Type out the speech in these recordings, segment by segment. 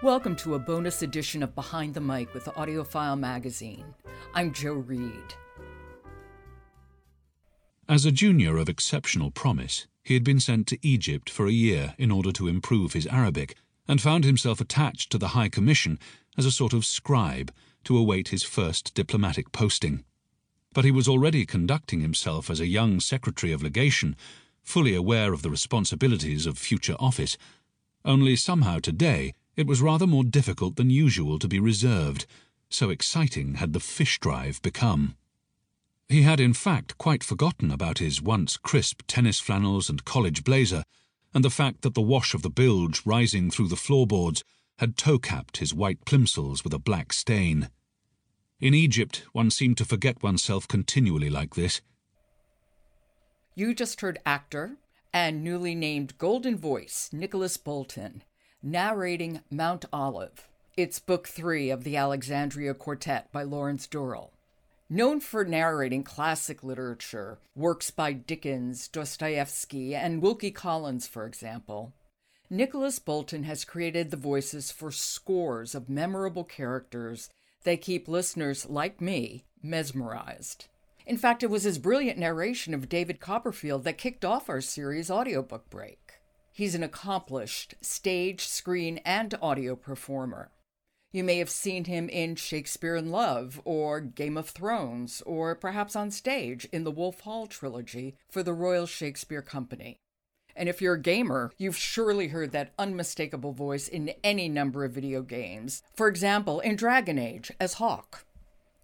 Welcome to a bonus edition of Behind the Mic with AudioFile Magazine. I'm Jo Reed. As a junior of exceptional promise, he had been sent to Egypt for a year in order to improve his Arabic, and found himself attached to the High Commission as a sort of scribe to await his first diplomatic posting. But he was already conducting himself as a young Secretary of Legation, fully aware of the responsibilities of future office. Only somehow today it was rather more difficult than usual to be reserved, so exciting had the fish drive become. He had in fact quite forgotten about his once crisp tennis flannels and college blazer, and the fact that the wash of the bilge rising through the floorboards had toe-capped his white plimsolls with a black stain. In Egypt, one seemed to forget oneself continually like this. You just heard actor and newly named Golden Voice Nicholas Boulton narrating Mountolive. It's book three of the Alexandria Quartet by Lawrence Durrell. Known for narrating classic literature, works by Dickens, Dostoevsky, and Wilkie Collins, for example, Nicholas Boulton has created the voices for scores of memorable characters that keep listeners like me mesmerized. In fact, it was his brilliant narration of David Copperfield that kicked off our series audiobook break. He's an accomplished stage, screen, and audio performer. You may have seen him in Shakespeare in Love or Game of Thrones, or perhaps on stage in the Wolf Hall trilogy for the Royal Shakespeare Company. And if you're a gamer, you've surely heard that unmistakable voice in any number of video games. For example, in Dragon Age as Hawke.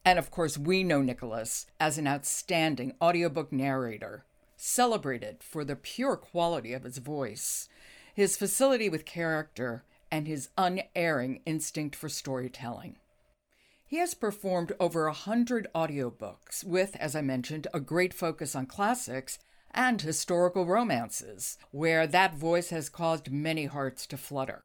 And of course, we know Nicholas as an outstanding audiobook narrator, celebrated for the pure quality of his voice, his facility with character, and his unerring instinct for storytelling. He has performed over a hundred audiobooks with, as I mentioned, a great focus on classics and historical romances, where that voice has caused many hearts to flutter.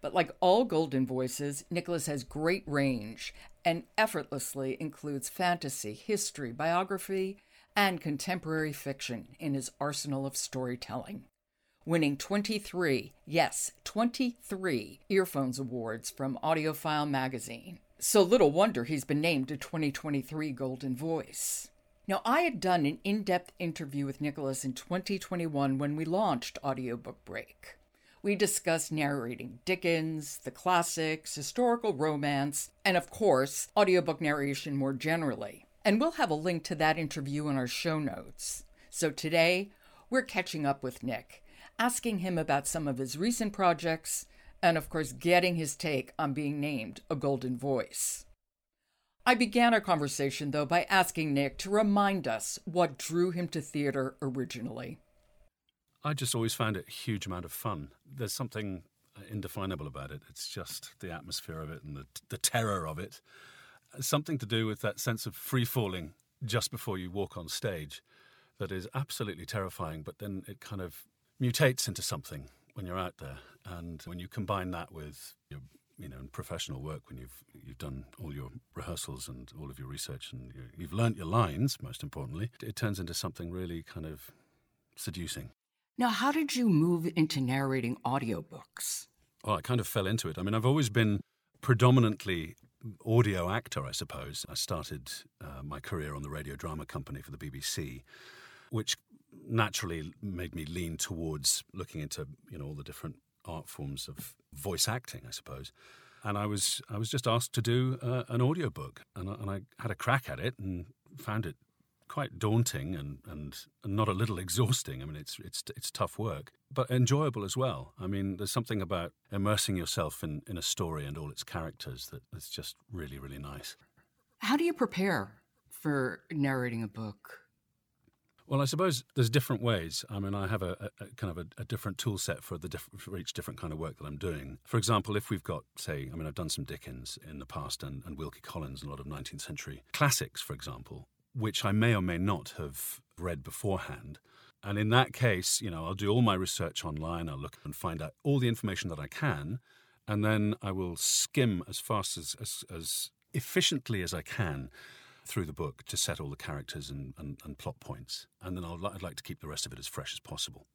But like all golden voices, Nicholas has great range and effortlessly includes fantasy, history, biography, and contemporary fiction in his arsenal of storytelling winning 23, yes, 23 Earphones Awards from AudioFile magazine. So little wonder he's been named a 2023 Golden Voice. Now, I had done an in depth interview with Nicholas in 2021 when we launched Audiobook Break. We discussed narrating Dickens, the classics, historical romance, and of course, audiobook narration more generally. And we'll have a link to that interview in our show notes. So today, we're catching up with Nick asking him about some of his recent projects, and of course, getting his take on being named a Golden Voice. I began our conversation, though, by asking Nick to remind us what drew him to theater originally. I just always found it a huge amount of fun. There's something indefinable about it. It's just the atmosphere of it and the, the terror of it. Something to do with that sense of free falling just before you walk on stage that is absolutely terrifying, but then it kind of mutates into something when you're out there. And when you combine that with your you know, professional work when you've you've done all your rehearsals and all of your research and you, have learnt your lines. Most importantly, it turns into something really kind of seducing. Now, how did you move into narrating audiobooks? Well, I kind of fell into it. I mean, I've always been predominantly audio actor, I suppose. I started uh, my career on the radio drama company for the BBC, which naturally made me lean towards looking into you know all the different art forms of voice acting, I suppose. And I was I was just asked to do uh, an audiobook, and I, and I had a crack at it and found it quite daunting and, and, and not a little exhausting. I mean, it's it's it's tough work, but enjoyable as well. I mean, there's something about immersing yourself in, in a story and all its characters that is just really really nice. How do you prepare for narrating a book? Well, I suppose there's different ways. I mean, I have a, a, a kind of a, a, different tool set for the diff- for each different kind of work that I'm doing. For example, if we've got, say, I mean, I've done some Dickens in the past and, and Wilkie Collins, and a lot of 19th century classics, for example, which I may or may not have read beforehand. And in that case, you know, I'll do all my research online. I'll look and find out all the information that I can, and then I will skim as fast as, as, as efficiently as I can through the book to set all the characters and, and, and plot points. And then i would like to keep the rest of it as fresh as possible.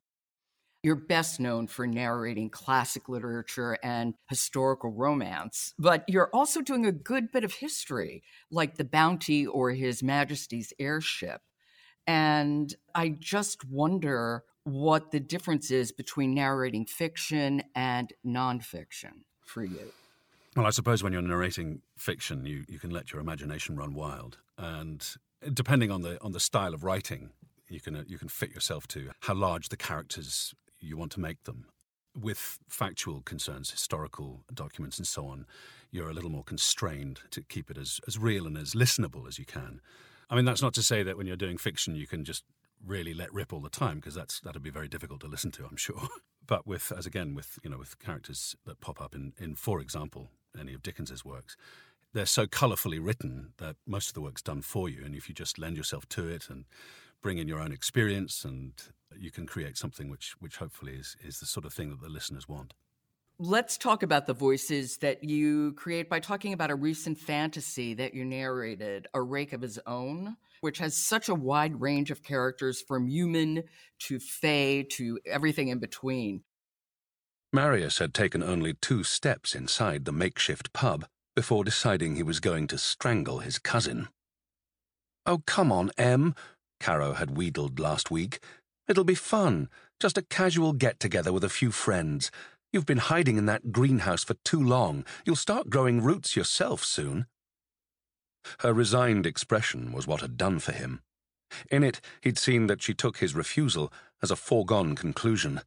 You're best known for narrating classic literature and historical romance, but you're also doing a good bit of history, like The Bounty or His Majesty's Airship. And I just wonder what the difference is between narrating fiction and nonfiction for you. Well, I suppose when you're narrating fiction, you, you can let your imagination run wild. And depending on the on the style of writing, you can uh, you can fit yourself to how large the characters you want to make them. With factual concerns, historical documents, and so on, you're a little more constrained to keep it as, as real and as listenable as you can. I mean, that's not to say that when you're doing fiction, you can just really let rip all the time, because that's that'd be very difficult to listen to, I'm sure. but with, as again, with you know, with characters that pop up in, in for example, any of Dickens's works, they're so colourfully written that most of the work's done for you, and if you just lend yourself to it and bring in your own experience and you can create something which, which hopefully is, is the sort of thing that the listeners want. Let's talk about the voices that you create by talking about a recent fantasy that you narrated, A Rake of His Own, which has such a wide range of characters from human to fae to everything in between. Marius had taken only two steps inside the makeshift pub before deciding he was going to strangle his cousin. Oh, come on, Em, Caro had wheedled last week. It'll be fun. Just a casual get together with a few friends. You've been hiding in that greenhouse for too long. You'll start growing roots yourself soon. Her resigned expression was what had done for him. In it, he'd seen that she took his refusal as a foregone conclusion.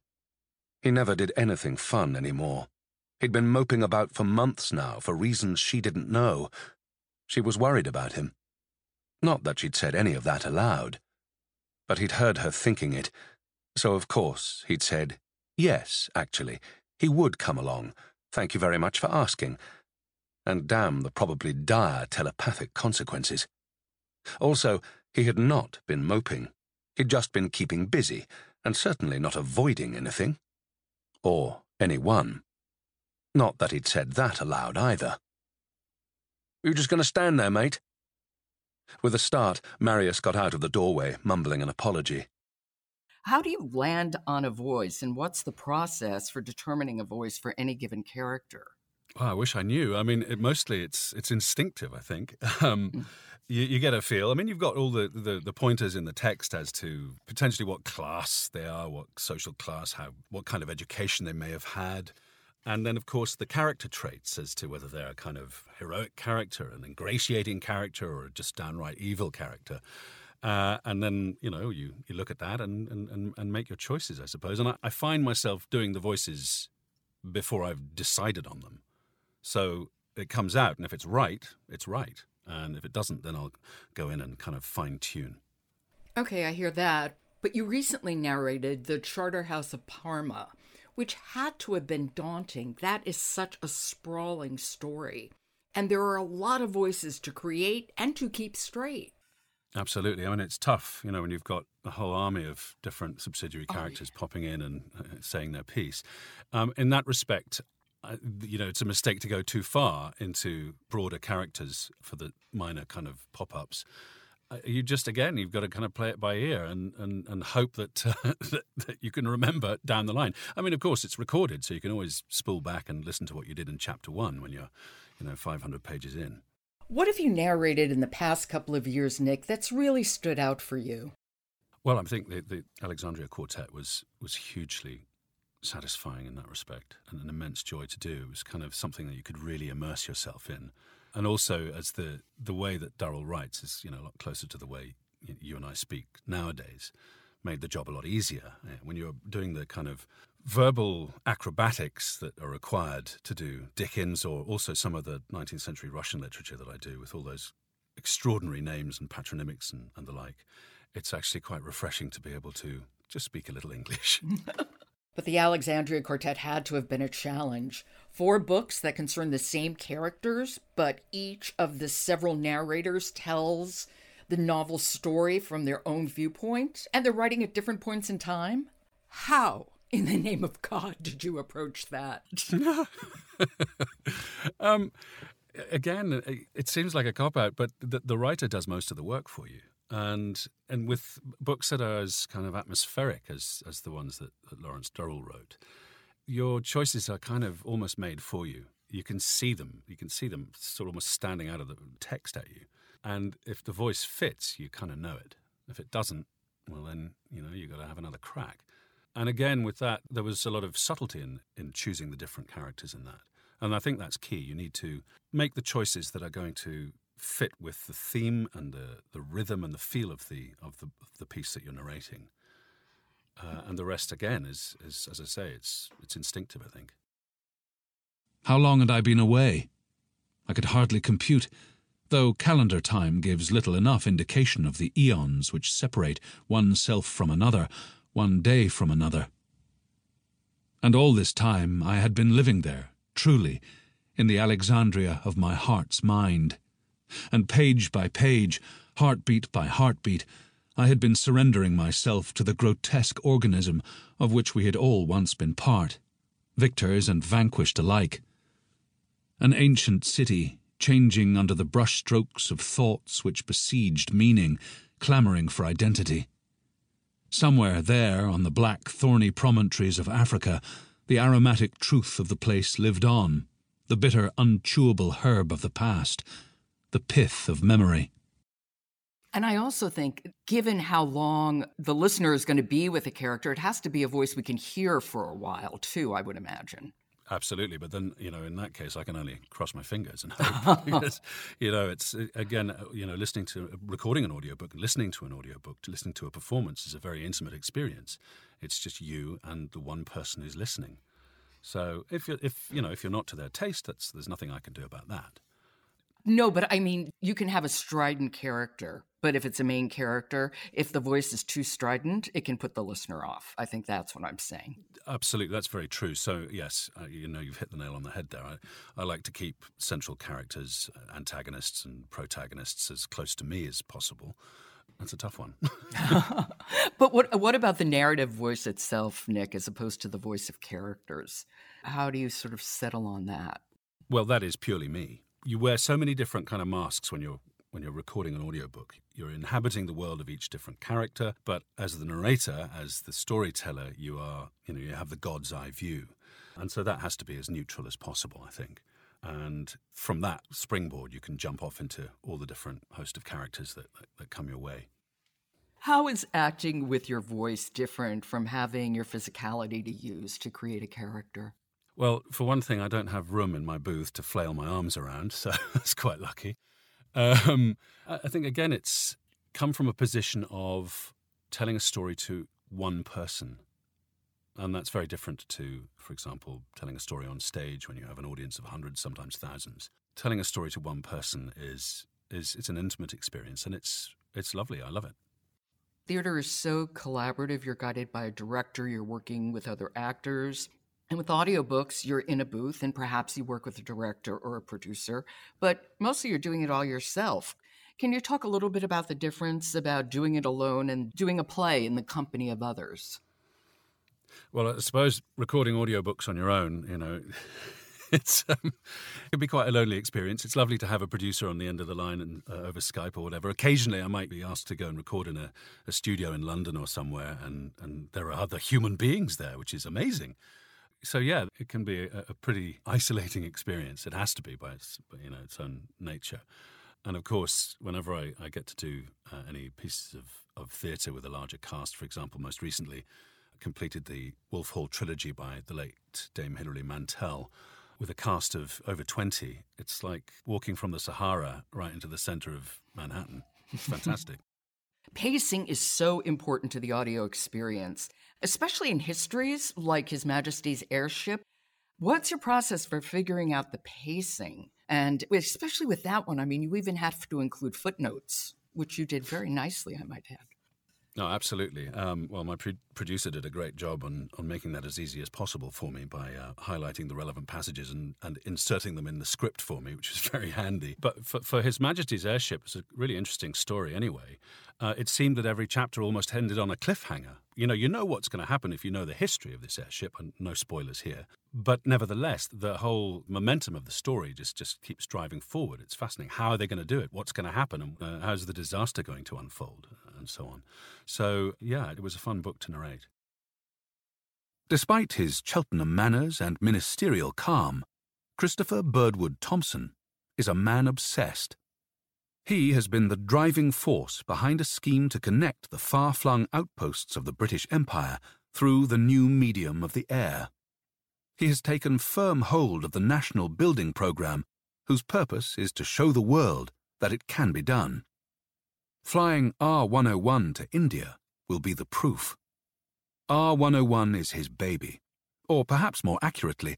He never did anything fun anymore. He'd been moping about for months now for reasons she didn't know. She was worried about him. Not that she'd said any of that aloud. But he'd heard her thinking it, so of course he'd said, yes, actually, he would come along. Thank you very much for asking. And damn the probably dire telepathic consequences. Also, he had not been moping. He'd just been keeping busy, and certainly not avoiding anything. Or anyone. Not that he'd said that aloud either. You just going to stand there, mate? With a start, Marius got out of the doorway, mumbling an apology. How do you land on a voice, and what's the process for determining a voice for any given character? Oh, I wish I knew. I mean, it, mostly it's it's instinctive. I think um, mm. you, you, get a feel. I mean, you've got all the, the, the pointers in the text as to potentially what class they are, what social class, how what kind of education they may have had. And then, of course, the character traits as to whether they're a kind of heroic character, an ingratiating character, or just downright evil character. Uh, and then, you know, you, you look at that and, and, and make your choices, I suppose. And I, I find myself doing the voices before I've decided on them. So it comes out, and if it's right, it's right. And if it doesn't, then I'll go in and kind of fine tune. Okay, I hear that. But you recently narrated The Charterhouse of Parma which had to have been daunting. That is such a sprawling story. And there are a lot of voices to create and to keep straight. Absolutely. I mean, it's tough, you know, when you've got a whole army of different subsidiary oh, characters oh, yeah. popping in and uh, saying their piece. Um, in that respect, uh, you know, it's a mistake to go too far into broader characters for the minor kind of pop ups. Uh, you just again you've got to kind of play it by ear and and, and hope that, uh, that, that you can remember down the line. I mean, of course, it's recorded, so you can always spool back and listen to what you did in chapter one when you're, you know, 500 pages in. What have you narrated in the past couple of years, Nick? That's really stood out for you. Well, I think the, the Alexandria Quartet was was hugely satisfying in that respect and an immense joy to do. It was kind of something that you could really immerse yourself in and also as the the way that Durrell writes is you know a lot closer to the way you and I speak nowadays, made the job a lot easier. When you're doing the kind of verbal acrobatics that are required to do Dickens or also some of the 19th century Russian literature that I do with all those extraordinary names and patronymics and, and the like, it's actually quite refreshing to be able to just speak a little English. But the Alexandria Quartet had to have been a challenge. Four books that concern the same characters, but each of the several narrators tells the novel story from their own viewpoint, and they're writing at different points in time. How, in the name of God, did you approach that? um, again, it seems like a cop out, but the, the writer does most of the work for you. And and with books that are as kind of atmospheric as as the ones that, that Lawrence Durrell wrote, your choices are kind of almost made for you. You can see them. You can see them sort of almost standing out of the text at you. And if the voice fits, you kind of know it. If it doesn't, well, then you know you got to have another crack. And again, with that, there was a lot of subtlety in, in choosing the different characters in that. And I think that's key. You need to make the choices that are going to fit with the theme and the, the rhythm and the feel of the of the, of the piece that you're narrating. Uh, and the rest, again, is, is as I say, it's it's instinctive. I think. How long had I been away? I could hardly compute, though calendar time gives little enough indication of the eons which separate one self from another, one day from another. And all this time I had been living there, truly, in the Alexandria of my heart's mind and page by page, heartbeat by heartbeat, I had been surrendering myself to the grotesque organism of which we had all once been part, victors and vanquished alike. An ancient city, changing under the brushstrokes of thoughts which besieged meaning, clamouring for identity. Somewhere there, on the black, thorny promontories of Africa, the aromatic truth of the place lived on, the bitter, unchewable herb of the past, the pith of memory. And I also think, given how long the listener is going to be with a character, it has to be a voice we can hear for a while, too, I would imagine. Absolutely, but then you know, in that case, I can only cross my fingers and hope. because, you know, it's again, you know, listening to recording an audiobook, listening to an audiobook, listening to a performance is a very intimate experience. It's just you and the one person who's listening. So if you if you know if you're not to their taste, that's there's nothing I can do about that. No, but I mean, you can have a strident character, but if it's a main character, if the voice is too strident, it can put the listener off. I think that's what I'm saying. Absolutely, that's very true. So, yes, uh, you know, you've hit the nail on the head there. I, I like to keep central characters, uh, antagonists, and protagonists as close to me as possible. That's a tough one. but what what about the narrative voice itself, Nick, as opposed to the voice of characters? How do you sort of settle on that? Well, that is purely me you wear so many different kind of masks when you're when you're recording an audiobook. You're inhabiting the world of each different character, but as the narrator, as the storyteller, you are, you know, you have the god's eye view. And so that has to be as neutral as possible, I think. And from that springboard, you can jump off into all the different host of characters that, that, that come your way. How is acting with your voice different from having your physicality to use to create a character? Well, for one thing, I don't have room in my booth to flail my arms around, so that's quite lucky. Um, I think, again, it's come from a position of telling a story to one person. And that's very different to, for example, telling a story on stage when you have an audience of hundreds, sometimes thousands. Telling a story to one person is, is it's an intimate experience and it's, it's lovely. I love it. Theater is so collaborative. You're guided by a director, you're working with other actors. And with audiobooks, you're in a booth and perhaps you work with a director or a producer, but mostly you're doing it all yourself. Can you talk a little bit about the difference about doing it alone and doing a play in the company of others? Well, I suppose recording audiobooks on your own, you know, it's um, it can be quite a lonely experience. It's lovely to have a producer on the end of the line and uh, over Skype or whatever. Occasionally, I might be asked to go and record in a, a studio in London or somewhere, and and there are other human beings there, which is amazing so yeah, it can be a, a, pretty isolating experience. It has to be by its you know its own nature. And of course, whenever I, I get to do uh, any pieces of, of theatre with a larger cast, for example, most recently I completed the Wolf Hall trilogy by the late Dame Hilary Mantel with a cast of over 20. It's like walking from the Sahara right into the centre of Manhattan. It's fantastic. Pacing is so important to the audio experience especially in histories like His Majesty's airship. What's your process for figuring out the pacing? And especially with that one, I mean, you even have to include footnotes, which you did very nicely, I might add. No, absolutely. Um, well, my pre- producer did a great job on, on making that as easy as possible for me by uh, highlighting the relevant passages and, and inserting them in the script for me, which is very handy. But for, for His Majesty's Airship, it's a really interesting story anyway. Uh, it seemed that every chapter almost ended on a cliffhanger. You know, you know what's going to happen if you know the history of this airship, and no spoilers here. But nevertheless, the whole momentum of the story just, just keeps driving forward. It's fascinating. How are they going to do it? What's going to happen? And uh, how's the disaster going to unfold? And so on. So, yeah, it was a fun book to narrate. Despite his Cheltenham manners and ministerial calm, Christopher Birdwood Thomson is a man obsessed. He has been the driving force behind a scheme to connect the far flung outposts of the British Empire through the new medium of the air. He has taken firm hold of the national building programme, whose purpose is to show the world that it can be done. Flying R101 to India will be the proof. R101 is his baby, or perhaps more accurately,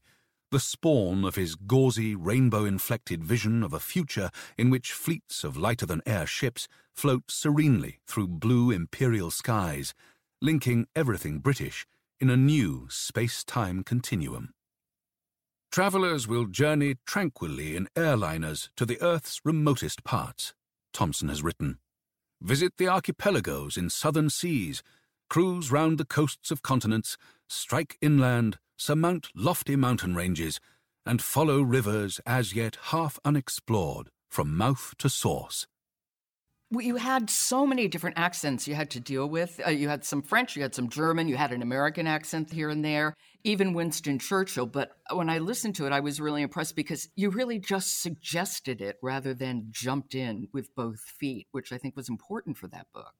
the spawn of his gauzy, rainbow inflected vision of a future in which fleets of lighter than air ships float serenely through blue imperial skies, linking everything British in a new space time continuum. Travellers will journey tranquilly in airliners to the Earth's remotest parts, Thomson has written. Visit the archipelagos in southern seas, cruise round the coasts of continents, strike inland, surmount lofty mountain ranges, and follow rivers as yet half unexplored from mouth to source. You had so many different accents you had to deal with. Uh, you had some French, you had some German, you had an American accent here and there, even Winston Churchill. But when I listened to it, I was really impressed because you really just suggested it rather than jumped in with both feet, which I think was important for that book.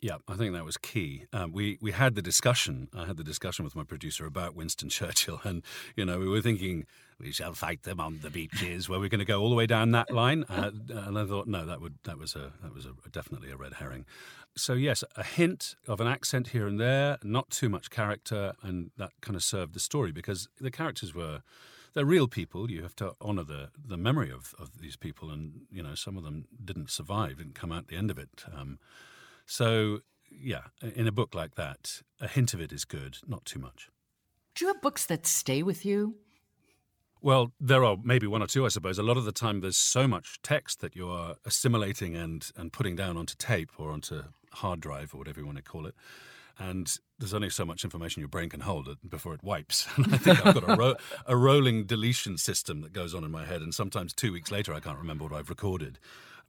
Yeah, I think that was key. Um, we we had the discussion. I had the discussion with my producer about Winston Churchill, and you know we were thinking we shall fight them on the beaches. Where we're going to go all the way down that line, uh, and I thought no, that would that was a that was a, definitely a red herring. So yes, a hint of an accent here and there, not too much character, and that kind of served the story because the characters were they're real people. You have to honour the the memory of, of these people, and you know some of them didn't survive, didn't come out the end of it. Um, so, yeah, in a book like that, a hint of it is good, not too much. Do you have books that stay with you? Well, there are maybe one or two, I suppose. A lot of the time, there's so much text that you are assimilating and, and putting down onto tape or onto hard drive or whatever you want to call it. And there's only so much information your brain can hold uh, before it wipes. And I think I've got a, ro- a rolling deletion system that goes on in my head. And sometimes two weeks later, I can't remember what I've recorded.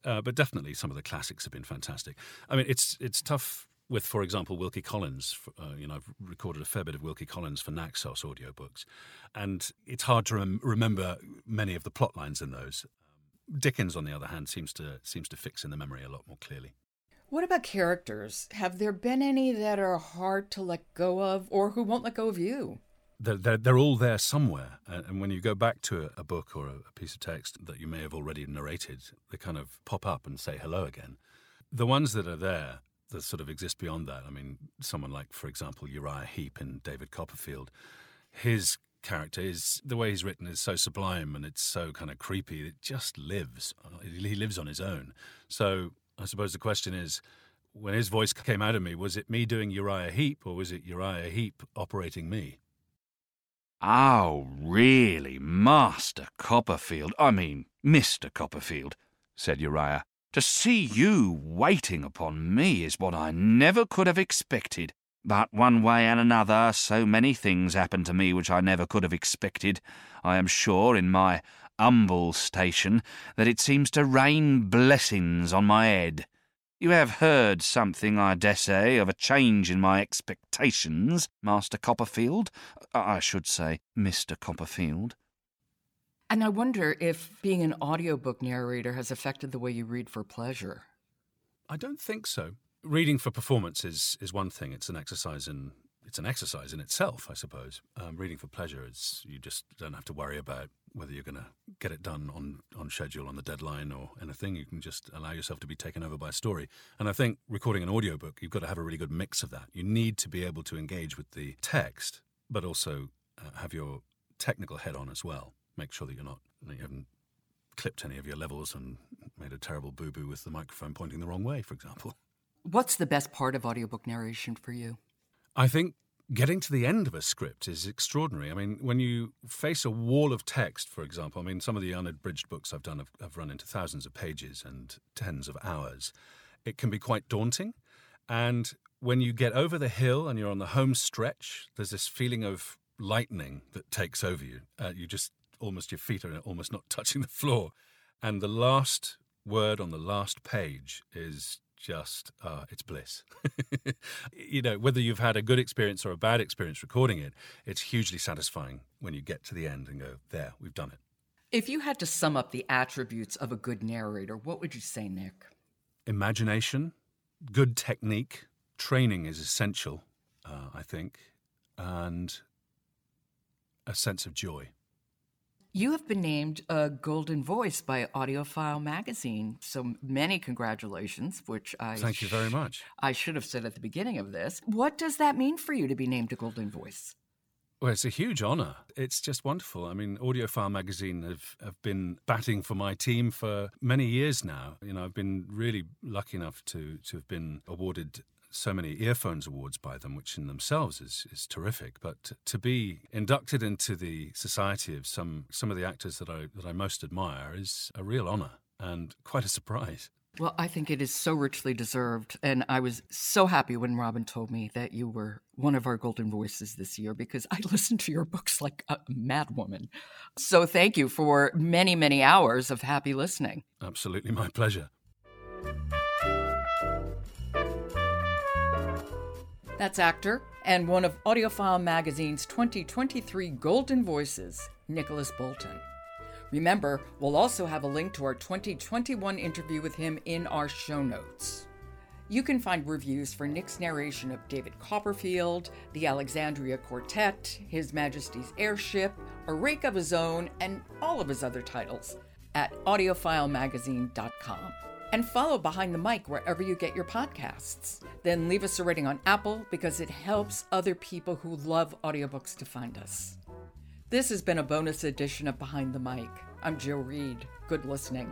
Uh, but definitely, some of the classics have been fantastic. I mean, it's it's tough with, for example, Wilkie Collins. Uh, you know, I've recorded a fair bit of Wilkie Collins for Naxos audiobooks, and it's hard to rem- remember many of the plot lines in those. Dickens, on the other hand, seems to seems to fix in the memory a lot more clearly. What about characters? Have there been any that are hard to let go of, or who won't let go of you? They're, they're, all there somewhere. And when you go back to a, book or a piece of text that you may have already narrated, they kind of pop up and say hello again. The ones that are there that sort of exist beyond that, I mean, someone like, for example, Uriah Heep in David Copperfield, his character is the way he's written is so sublime and it's so kind of creepy. It just lives. Uh, he lives on his own. So I suppose the question is, when his voice came out of me, was it me doing Uriah Heep or was it Uriah Heep operating me? Oh, really, Master Copperfield, I mean, Mr. Copperfield, said Uriah. To see you waiting upon me is what I never could have expected. But one way and another, so many things happen to me which I never could have expected, I am sure, in my humble station, that it seems to rain blessings on my head. You have heard something, I dessay, of a change in my expectations, Master Copperfield. I should say, Mr. Copperfield. And I wonder if being an audiobook narrator has affected the way you read for pleasure. I don't think so. Reading for performance is, is one thing. It's an exercise in it's an exercise in itself, I suppose. Um, reading for pleasure is you just don't have to worry about whether you're going to get it done on, on schedule, on the deadline, or anything. You can just allow yourself to be taken over by a story. And I think recording an audiobook, you've got to have a really good mix of that. You need to be able to engage with the text, but also uh, have your technical head on as well. Make sure that you're not, that you haven't clipped any of your levels and made a terrible boo boo with the microphone pointing the wrong way, for example. What's the best part of audiobook narration for you? I think getting to the end of a script is extraordinary. I mean, when you face a wall of text, for example, I mean, some of the unabridged books I've done have, have run into thousands of pages and tens of hours. It can be quite daunting. And when you get over the hill and you're on the home stretch, there's this feeling of lightning that takes over you. Uh, you just almost, your feet are almost not touching the floor. And the last word on the last page is just uh, it's bliss. you know, whether you've had a good experience or a bad experience recording it, it's hugely satisfying when you get to the end and go, "There, we've done it." If you had to sum up the attributes of a good narrator, what would you say, Nick? Imagination, good technique, training is essential, uh, I think, and a sense of joy. You have been named a Golden Voice by AudioFile magazine. So many congratulations, which I Thank you very much. I should have said at the beginning of this. What does that mean for you to be named a Golden Voice? Well, it's a huge honour. It's just wonderful. I mean, AudioFile magazine have, have been batting for my team for many years now. You know, I've been really lucky enough to, to have been awarded so many earphones awards by them, which in themselves is, is terrific. But to be inducted into the society of some some of the actors that I that I most admire is a real honour and quite a surprise. Well, I think it is so richly deserved. And I was so happy when Robin told me that you were one of our golden voices this year because I listened to your books like a madwoman. So thank you for many, many hours of happy listening. Absolutely my pleasure. That's actor and one of AudioFile Magazine's 2023 Golden Voices, Nicholas Boulton. Remember, we'll also have a link to our 2021 interview with him in our show notes. You can find reviews for Nick's narration of David Copperfield, the Alexandria Quartet, His Majesty's Airship, A Rake of His Own, and all of his other titles at audiofilemagazine.com and follow Behind the Mic wherever you get your podcasts. Then leave us a rating on Apple because it helps other people who love audiobooks to find us. This has been a bonus edition of Behind the Mic. I'm Jo Reed. Good listening.